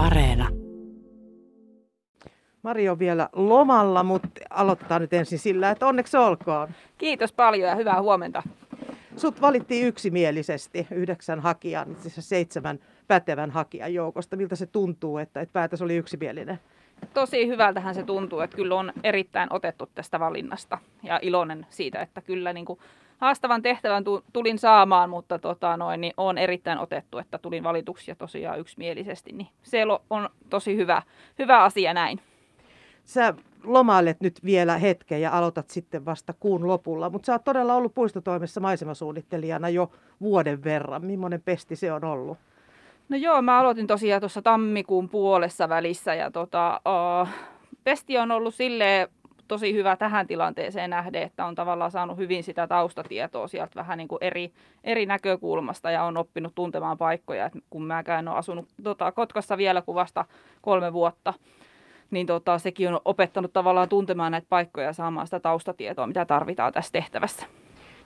Areena. Mari on vielä lomalla, mutta aloitetaan nyt ensin sillä, että onneksi olkoon. Kiitos paljon ja hyvää huomenta. Sut valittiin yksimielisesti yhdeksän hakijan, siis seitsemän pätevän hakijan joukosta. Miltä se tuntuu, että, että päätös oli yksimielinen? Tosi hyvältähän se tuntuu, että kyllä on erittäin otettu tästä valinnasta ja iloinen siitä, että kyllä niin kuin haastavan tehtävän tulin saamaan, mutta tota noin, niin on erittäin otettu, että tulin valituksi ja tosiaan yksimielisesti. Niin se on tosi hyvä, hyvä asia näin. Sä lomailet nyt vielä hetken ja aloitat sitten vasta kuun lopulla, mutta sä oot todella ollut puistotoimessa maisemasuunnittelijana jo vuoden verran. Millainen pesti se on ollut? No joo, mä aloitin tosiaan tuossa tammikuun puolessa välissä ja tota, pesti on ollut silleen tosi hyvä tähän tilanteeseen nähden, että on tavallaan saanut hyvin sitä taustatietoa sieltä vähän niin kuin eri, eri näkökulmasta ja on oppinut tuntemaan paikkoja, Et kun mäkään en asunut tota, Kotkassa vielä kuin vasta kolme vuotta, niin tota, sekin on opettanut tavallaan tuntemaan näitä paikkoja ja saamaan sitä taustatietoa, mitä tarvitaan tässä tehtävässä.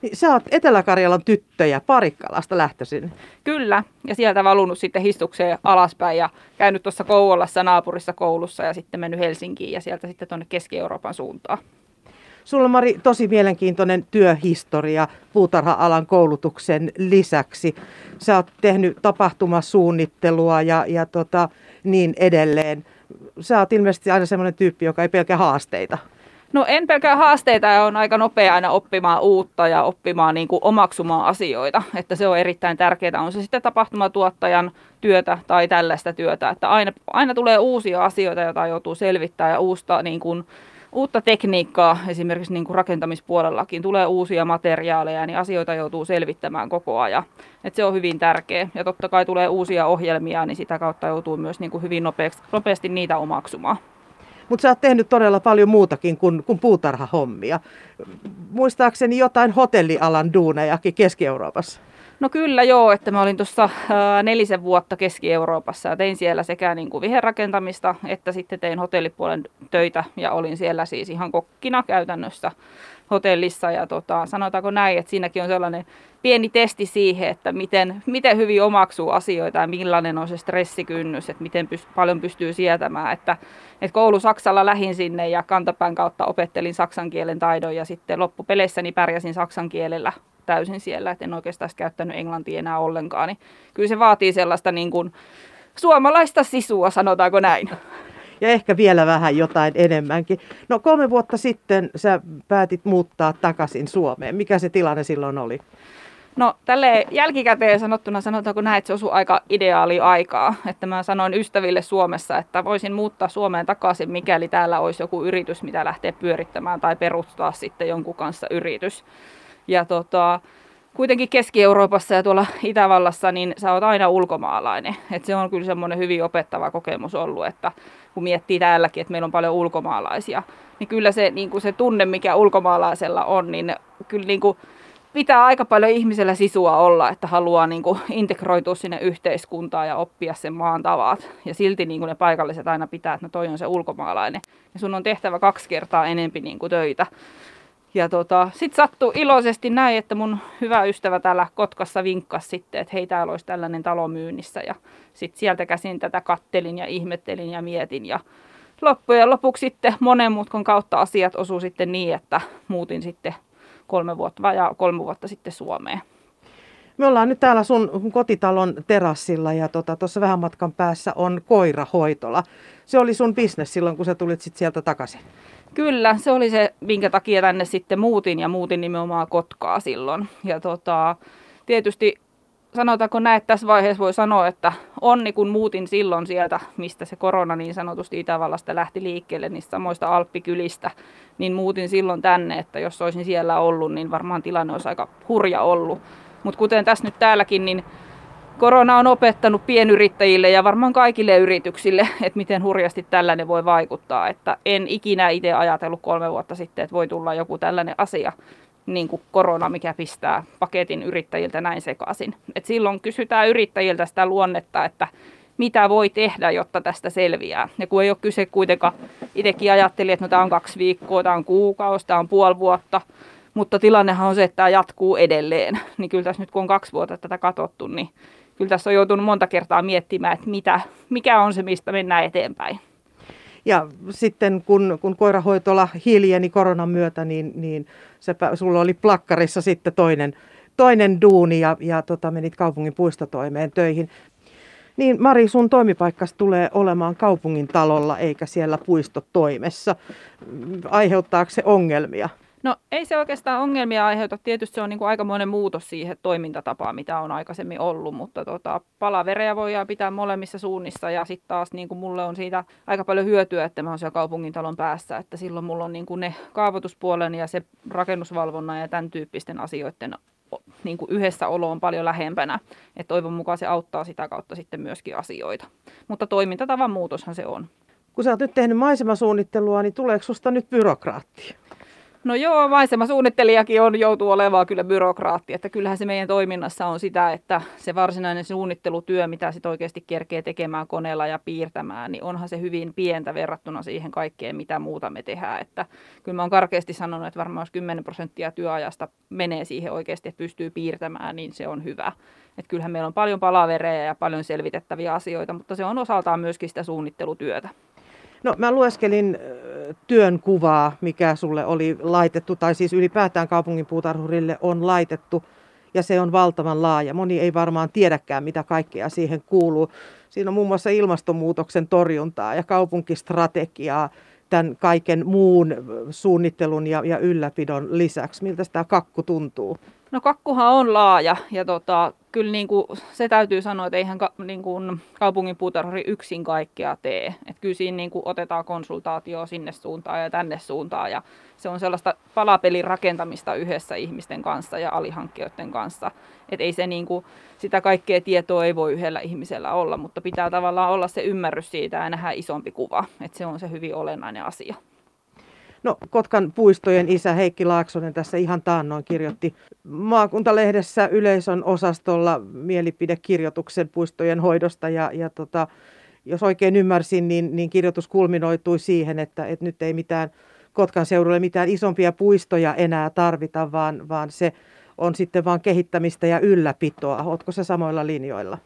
Niin sä oot Etelä-Karjalan tyttöjä Parikkalasta lähtöisin. Kyllä, ja sieltä valunut sitten histukseen alaspäin ja käynyt tuossa Kouvolassa naapurissa koulussa ja sitten mennyt Helsinkiin ja sieltä sitten tuonne Keski-Euroopan suuntaan. Sulla Mari tosi mielenkiintoinen työhistoria puutarha-alan koulutuksen lisäksi. Sä oot tehnyt tapahtumasuunnittelua ja, ja tota, niin edelleen. Sä oot ilmeisesti aina semmoinen tyyppi, joka ei pelkää haasteita. No en pelkää haasteita ja on aika nopea aina oppimaan uutta ja oppimaan niin kuin omaksumaan asioita. Että se on erittäin tärkeää. On se sitten tapahtumatuottajan työtä tai tällaista työtä. Että aina, aina tulee uusia asioita, joita joutuu selvittämään ja uusta, niin kuin, uutta tekniikkaa esimerkiksi niin kuin rakentamispuolellakin. Tulee uusia materiaaleja, niin asioita joutuu selvittämään koko ajan. että se on hyvin tärkeä. Ja totta kai tulee uusia ohjelmia, niin sitä kautta joutuu myös niin kuin hyvin nopeasti, nopeasti niitä omaksumaan. Mutta sä oot tehnyt todella paljon muutakin kuin, kuin puutarhahommia. Muistaakseni jotain hotellialan duunejakin Keski-Euroopassa. No kyllä joo, että mä olin tuossa nelisen vuotta Keski-Euroopassa ja tein siellä sekä niin kuin viherrakentamista että sitten tein hotellipuolen töitä ja olin siellä siis ihan kokkina käytännössä hotellissa ja tota, sanotaanko näin, että siinäkin on sellainen pieni testi siihen, että miten, miten hyvin omaksuu asioita ja millainen on se stressikynnys, että miten pyst- paljon pystyy sietämään. Että, että koulu Saksalla lähin sinne ja kantapään kautta opettelin saksan kielen taidon ja sitten loppupeleissäni pärjäsin saksan kielellä täysin siellä, että en oikeastaan käyttänyt englantia enää ollenkaan. Niin kyllä se vaatii sellaista niin kuin suomalaista sisua, sanotaanko näin ja ehkä vielä vähän jotain enemmänkin. No kolme vuotta sitten sä päätit muuttaa takaisin Suomeen. Mikä se tilanne silloin oli? No tälle jälkikäteen sanottuna sanotaanko näin, että se osui aika ideaali aikaa. Että mä sanoin ystäville Suomessa, että voisin muuttaa Suomeen takaisin, mikäli täällä olisi joku yritys, mitä lähtee pyörittämään tai perustaa sitten jonkun kanssa yritys. Ja tota, kuitenkin Keski-Euroopassa ja tuolla Itävallassa, niin sä oot aina ulkomaalainen. Et se on kyllä semmoinen hyvin opettava kokemus ollut, että kun miettii täälläkin, että meillä on paljon ulkomaalaisia, niin kyllä se, niin kuin se tunne, mikä ulkomaalaisella on, niin kyllä niin kuin pitää aika paljon ihmisellä sisua olla, että haluaa niin kuin integroitua sinne yhteiskuntaan ja oppia sen maan tavat. Ja silti niin kuin ne paikalliset aina pitää, että no toi on se ulkomaalainen. Ja sun on tehtävä kaksi kertaa enempi niin kuin töitä. Ja tota, sitten sattui iloisesti näin, että mun hyvä ystävä täällä Kotkassa vinkkasi sitten, että hei täällä olisi tällainen talo myynnissä. Ja sitten sieltä käsin tätä kattelin ja ihmettelin ja mietin. Ja loppujen lopuksi sitten monen mutkon kautta asiat osuu sitten niin, että muutin sitten kolme vuotta, vajaa kolme vuotta sitten Suomeen. Me ollaan nyt täällä sun kotitalon terassilla ja tuossa tota, vähän matkan päässä on koirahoitola. Se oli sun bisnes silloin, kun sä tulit sit sieltä takaisin. Kyllä, se oli se, minkä takia tänne sitten muutin ja muutin nimenomaan Kotkaa silloin. Ja tota, tietysti sanotaanko näin, että tässä vaiheessa voi sanoa, että onni kun muutin silloin sieltä, mistä se korona niin sanotusti Itävallasta lähti liikkeelle, niistä samoista Alppikylistä, niin muutin silloin tänne, että jos olisin siellä ollut, niin varmaan tilanne olisi aika hurja ollut. Mutta kuten tässä nyt täälläkin, niin korona on opettanut pienyrittäjille ja varmaan kaikille yrityksille, että miten hurjasti tällainen voi vaikuttaa. Että en ikinä itse ajatellut kolme vuotta sitten, että voi tulla joku tällainen asia, niin kuin korona, mikä pistää paketin yrittäjiltä näin sekaisin. Et silloin kysytään yrittäjiltä sitä luonnetta, että mitä voi tehdä, jotta tästä selviää. Ja kun ei ole kyse kuitenkaan, itsekin ajattelin, että no, tämä on kaksi viikkoa, tämä on kuukausi, tämä on puoli vuotta, mutta tilannehan on se, että tämä jatkuu edelleen. Niin kyllä tässä nyt kun on kaksi vuotta tätä katsottu, niin kyllä tässä on joutunut monta kertaa miettimään, että mitä, mikä on se, mistä mennään eteenpäin. Ja sitten kun, kun koirahoitola hiljeni koronan myötä, niin, niin se, sulla oli plakkarissa sitten toinen, toinen duuni ja, ja tota, menit kaupungin puistotoimeen töihin. Niin Mari, sun toimipaikkas tulee olemaan kaupungin talolla eikä siellä puistotoimessa. Aiheuttaako se ongelmia? No ei se oikeastaan ongelmia aiheuta. Tietysti se on niin kuin aikamoinen muutos siihen toimintatapaan, mitä on aikaisemmin ollut, mutta tota, palaverejä voidaan pitää molemmissa suunnissa ja sitten taas niin kuin mulle on siitä aika paljon hyötyä, että mä oon siellä kaupungintalon päässä, että silloin mulla on niin kuin ne kaavoituspuolen ja se rakennusvalvonnan ja tämän tyyppisten asioiden niin kuin yhdessä olo on paljon lähempänä. että toivon mukaan se auttaa sitä kautta sitten myöskin asioita. Mutta toimintatavan muutoshan se on. Kun sä oot nyt tehnyt maisemasuunnittelua, niin tuleeko susta nyt byrokraatti? No joo, maisemasuunnittelijakin on joutuu olemaan kyllä byrokraatti, että kyllähän se meidän toiminnassa on sitä, että se varsinainen suunnittelutyö, mitä sitten oikeasti kerkee tekemään koneella ja piirtämään, niin onhan se hyvin pientä verrattuna siihen kaikkeen, mitä muuta me tehdään. Että kyllä mä oon karkeasti sanonut, että varmaan jos 10 prosenttia työajasta menee siihen oikeasti, että pystyy piirtämään, niin se on hyvä. Että kyllähän meillä on paljon palavereja ja paljon selvitettäviä asioita, mutta se on osaltaan myöskin sitä suunnittelutyötä. No mä lueskelin työn kuvaa, mikä sulle oli laitettu, tai siis ylipäätään kaupungin puutarhurille on laitettu, ja se on valtavan laaja. Moni ei varmaan tiedäkään, mitä kaikkea siihen kuuluu. Siinä on muun muassa ilmastonmuutoksen torjuntaa ja kaupunkistrategiaa, tämän kaiken muun suunnittelun ja, ja ylläpidon lisäksi. Miltä tämä kakku tuntuu? No kakkuhan on laaja ja tota, kyllä niin kuin, se täytyy sanoa, että eihän ka, niin kuin, kaupungin puutarhuri yksin kaikkea tee. Et kyllä siinä niin kuin, otetaan konsultaatio sinne suuntaan ja tänne suuntaan ja se on sellaista palapelin rakentamista yhdessä ihmisten kanssa ja alihankkijoiden kanssa. Et ei se niin kuin, sitä kaikkea tietoa ei voi yhdellä ihmisellä olla, mutta pitää tavallaan olla se ymmärrys siitä ja nähdä isompi kuva. Et se on se hyvin olennainen asia. No Kotkan puistojen isä Heikki Laaksonen tässä ihan taannoin kirjoitti maakuntalehdessä yleisön osastolla mielipidekirjoituksen puistojen hoidosta ja, ja tota, jos oikein ymmärsin, niin, niin kirjoitus kulminoitui siihen, että, että nyt ei mitään Kotkan seudulle mitään isompia puistoja enää tarvita, vaan, vaan se on sitten vain kehittämistä ja ylläpitoa. Oletko se samoilla linjoilla?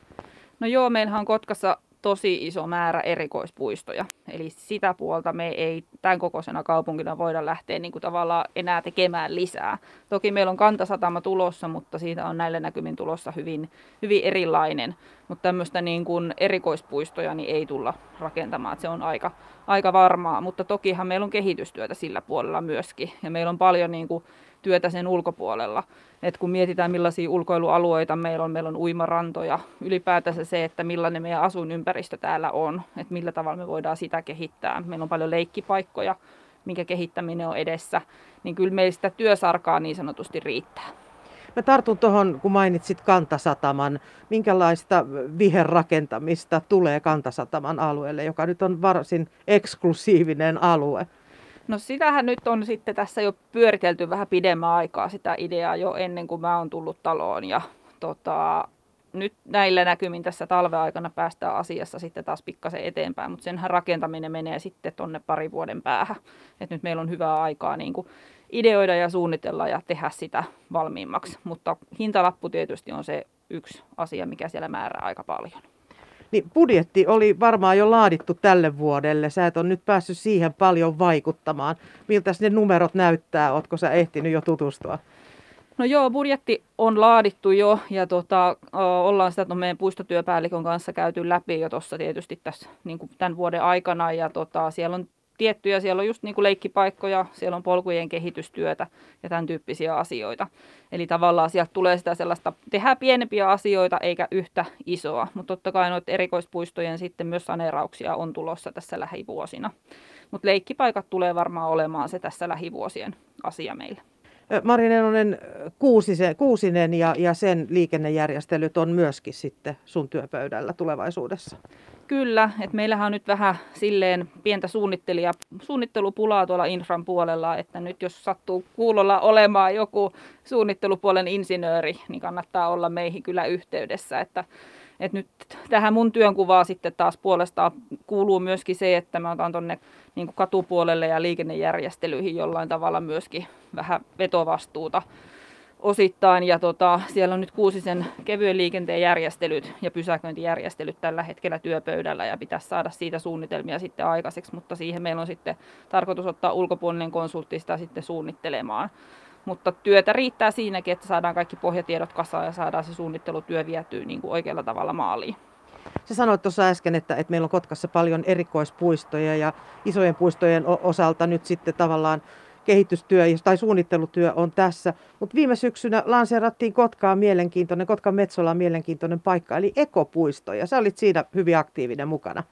No joo, meillähän on Kotkassa tosi iso määrä erikoispuistoja. Eli sitä puolta me ei tämän kokoisena kaupunkina voida lähteä niin kuin tavallaan enää tekemään lisää. Toki meillä on kantasatama tulossa, mutta siitä on näille näkymin tulossa hyvin, hyvin erilainen. Mutta tämmöistä niin kuin erikoispuistoja niin ei tulla rakentamaan, että se on aika, aika varmaa. Mutta tokihan meillä on kehitystyötä sillä puolella myöskin. Ja meillä on paljon niin kuin työtä sen ulkopuolella. Et kun mietitään millaisia ulkoilualueita meillä on, meillä on uimarantoja, ylipäätänsä se, että millainen meidän asuinympäristö täällä on, että millä tavalla me voidaan sitä kehittää. Meillä on paljon leikkipaikkoja, minkä kehittäminen on edessä, niin kyllä meillä sitä työsarkaa niin sanotusti riittää. Mä tartun tuohon, kun mainitsit Kantasataman. Minkälaista viherrakentamista tulee Kantasataman alueelle, joka nyt on varsin eksklusiivinen alue? No sitähän nyt on sitten tässä jo pyöritelty vähän pidemmän aikaa sitä ideaa jo ennen kuin mä oon tullut taloon. Ja tota, nyt näillä näkymin tässä talveaikana päästään asiassa sitten taas pikkasen eteenpäin, mutta senhän rakentaminen menee sitten tonne pari vuoden päähän. Et nyt meillä on hyvää aikaa niin kuin ideoida ja suunnitella ja tehdä sitä valmiimmaksi, mutta hintalappu tietysti on se yksi asia, mikä siellä määrää aika paljon. Niin budjetti oli varmaan jo laadittu tälle vuodelle. Sä et ole nyt päässyt siihen paljon vaikuttamaan. Miltä ne numerot näyttää? Ootko sä ehtinyt jo tutustua? No joo, budjetti on laadittu jo ja tota, ollaan sitä meidän puistotyöpäällikön kanssa käyty läpi jo tuossa tietysti tässä niin kuin tämän vuoden aikana ja tota, siellä on tiettyjä, siellä on just niin kuin leikkipaikkoja, siellä on polkujen kehitystyötä ja tämän tyyppisiä asioita. Eli tavallaan sieltä tulee sitä sellaista, tehdään pienempiä asioita eikä yhtä isoa, mutta totta kai noita erikoispuistojen sitten myös saneerauksia on tulossa tässä lähivuosina. Mutta leikkipaikat tulee varmaan olemaan se tässä lähivuosien asia meillä. Mari Nenonen, Kuusisen, Kuusinen ja, ja sen liikennejärjestelyt on myöskin sitten sun työpöydällä tulevaisuudessa. Kyllä, että meillähän on nyt vähän silleen pientä suunnittelija, suunnittelupulaa tuolla infran puolella, että nyt jos sattuu kuulolla olemaan joku suunnittelupuolen insinööri, niin kannattaa olla meihin kyllä yhteydessä, että et nyt tähän mun työnkuvaa sitten taas puolestaan kuuluu myöskin se, että mä otan tuonne niin katupuolelle ja liikennejärjestelyihin jollain tavalla myöskin vähän vetovastuuta osittain. Ja tota, siellä on nyt Kuusisen kevyen liikenteen järjestelyt ja pysäköintijärjestelyt tällä hetkellä työpöydällä ja pitäisi saada siitä suunnitelmia sitten aikaiseksi, mutta siihen meillä on sitten tarkoitus ottaa ulkopuolinen konsultti sitä sitten suunnittelemaan. Mutta työtä riittää siinäkin, että saadaan kaikki pohjatiedot kasaan ja saadaan se suunnittelutyö vietyä niin kuin oikealla tavalla maaliin. Sä sanoit tuossa äsken, että, että meillä on Kotkassa paljon erikoispuistoja ja isojen puistojen osalta nyt sitten tavallaan kehitystyö tai suunnittelutyö on tässä. Mutta viime syksynä lanseerattiin Kotkaan mielenkiintoinen, Kotkan Metsola mielenkiintoinen paikka, eli ekopuisto, ja sä olit siinä hyvin aktiivinen mukana.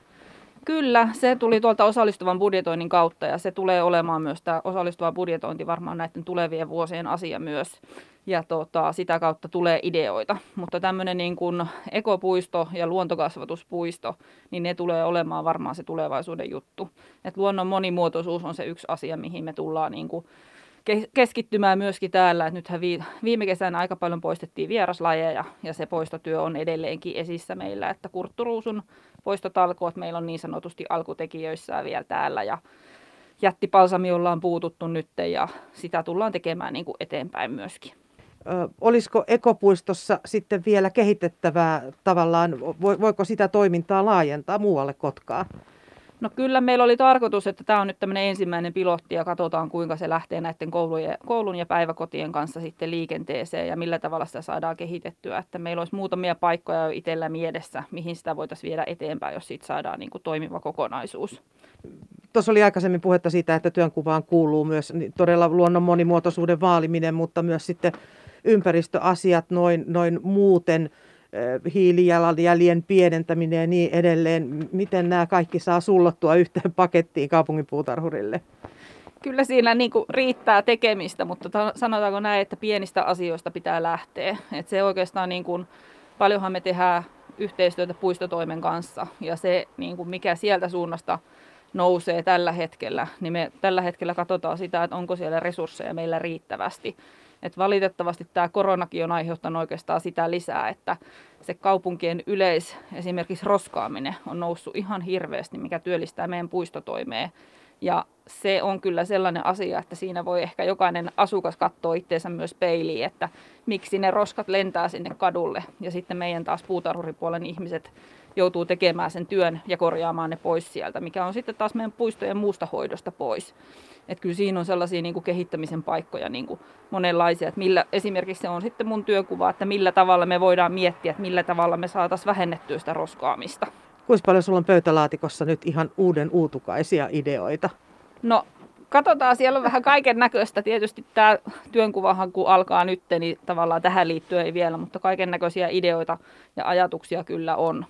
Kyllä, se tuli tuolta osallistuvan budjetoinnin kautta ja se tulee olemaan myös tämä osallistuva budjetointi varmaan näiden tulevien vuosien asia myös. Ja tota, sitä kautta tulee ideoita. Mutta tämmöinen niin kuin ekopuisto ja luontokasvatuspuisto, niin ne tulee olemaan varmaan se tulevaisuuden juttu. Et luonnon monimuotoisuus on se yksi asia, mihin me tullaan niin kuin keskittymään myöskin täällä. Et nythän viime kesänä aika paljon poistettiin vieraslajeja ja se poistotyö on edelleenkin esissä meillä, että kurtturuusun poistotalkoot meillä on niin sanotusti alkutekijöissään vielä täällä ja jättipalsami ollaan puututtu nyt ja sitä tullaan tekemään niin kuin eteenpäin myöskin. Ö, olisiko ekopuistossa sitten vielä kehitettävää tavallaan, voiko sitä toimintaa laajentaa muualle Kotkaan? No kyllä meillä oli tarkoitus, että tämä on nyt tämmöinen ensimmäinen pilotti ja katsotaan kuinka se lähtee näiden koulujen, koulun ja päiväkotien kanssa sitten liikenteeseen ja millä tavalla sitä saadaan kehitettyä. Että meillä olisi muutamia paikkoja jo itsellä mielessä, mihin sitä voitaisiin viedä eteenpäin, jos siitä saadaan niin kuin toimiva kokonaisuus. Tuossa oli aikaisemmin puhetta siitä, että työnkuvaan kuuluu myös todella luonnon monimuotoisuuden vaaliminen, mutta myös sitten ympäristöasiat noin, noin muuten – hiilijalanjäljen pienentäminen ja niin edelleen. Miten nämä kaikki saa sullottua yhteen pakettiin kaupungin puutarhurille? Kyllä siinä niin kuin riittää tekemistä, mutta sanotaanko näin, että pienistä asioista pitää lähteä. Et se oikeastaan niin kuin, paljonhan me tehdään yhteistyötä puistotoimen kanssa ja se niin kuin mikä sieltä suunnasta nousee tällä hetkellä, niin me tällä hetkellä katsotaan sitä, että onko siellä resursseja meillä riittävästi. Et valitettavasti tämä koronakin on aiheuttanut oikeastaan sitä lisää, että se kaupunkien yleis, esimerkiksi roskaaminen, on noussut ihan hirveästi, mikä työllistää meidän puistotoimeen. Ja se on kyllä sellainen asia, että siinä voi ehkä jokainen asukas katsoa itseensä myös peiliin, että miksi ne roskat lentää sinne kadulle. Ja sitten meidän taas puutarhuripuolen ihmiset joutuu tekemään sen työn ja korjaamaan ne pois sieltä, mikä on sitten taas meidän puistojen muusta hoidosta pois. Että kyllä siinä on sellaisia niin kuin kehittämisen paikkoja niin kuin monenlaisia. Että millä, esimerkiksi se on sitten mun työkuva, että millä tavalla me voidaan miettiä, että millä tavalla me saataisiin vähennettyä sitä roskaamista. Kuinka paljon sulla on pöytälaatikossa nyt ihan uuden uutukaisia ideoita? No katsotaan, siellä on vähän kaiken näköistä. Tietysti tämä työnkuvahan kun alkaa nyt, niin tavallaan tähän liittyen ei vielä, mutta kaiken näköisiä ideoita ja ajatuksia kyllä on.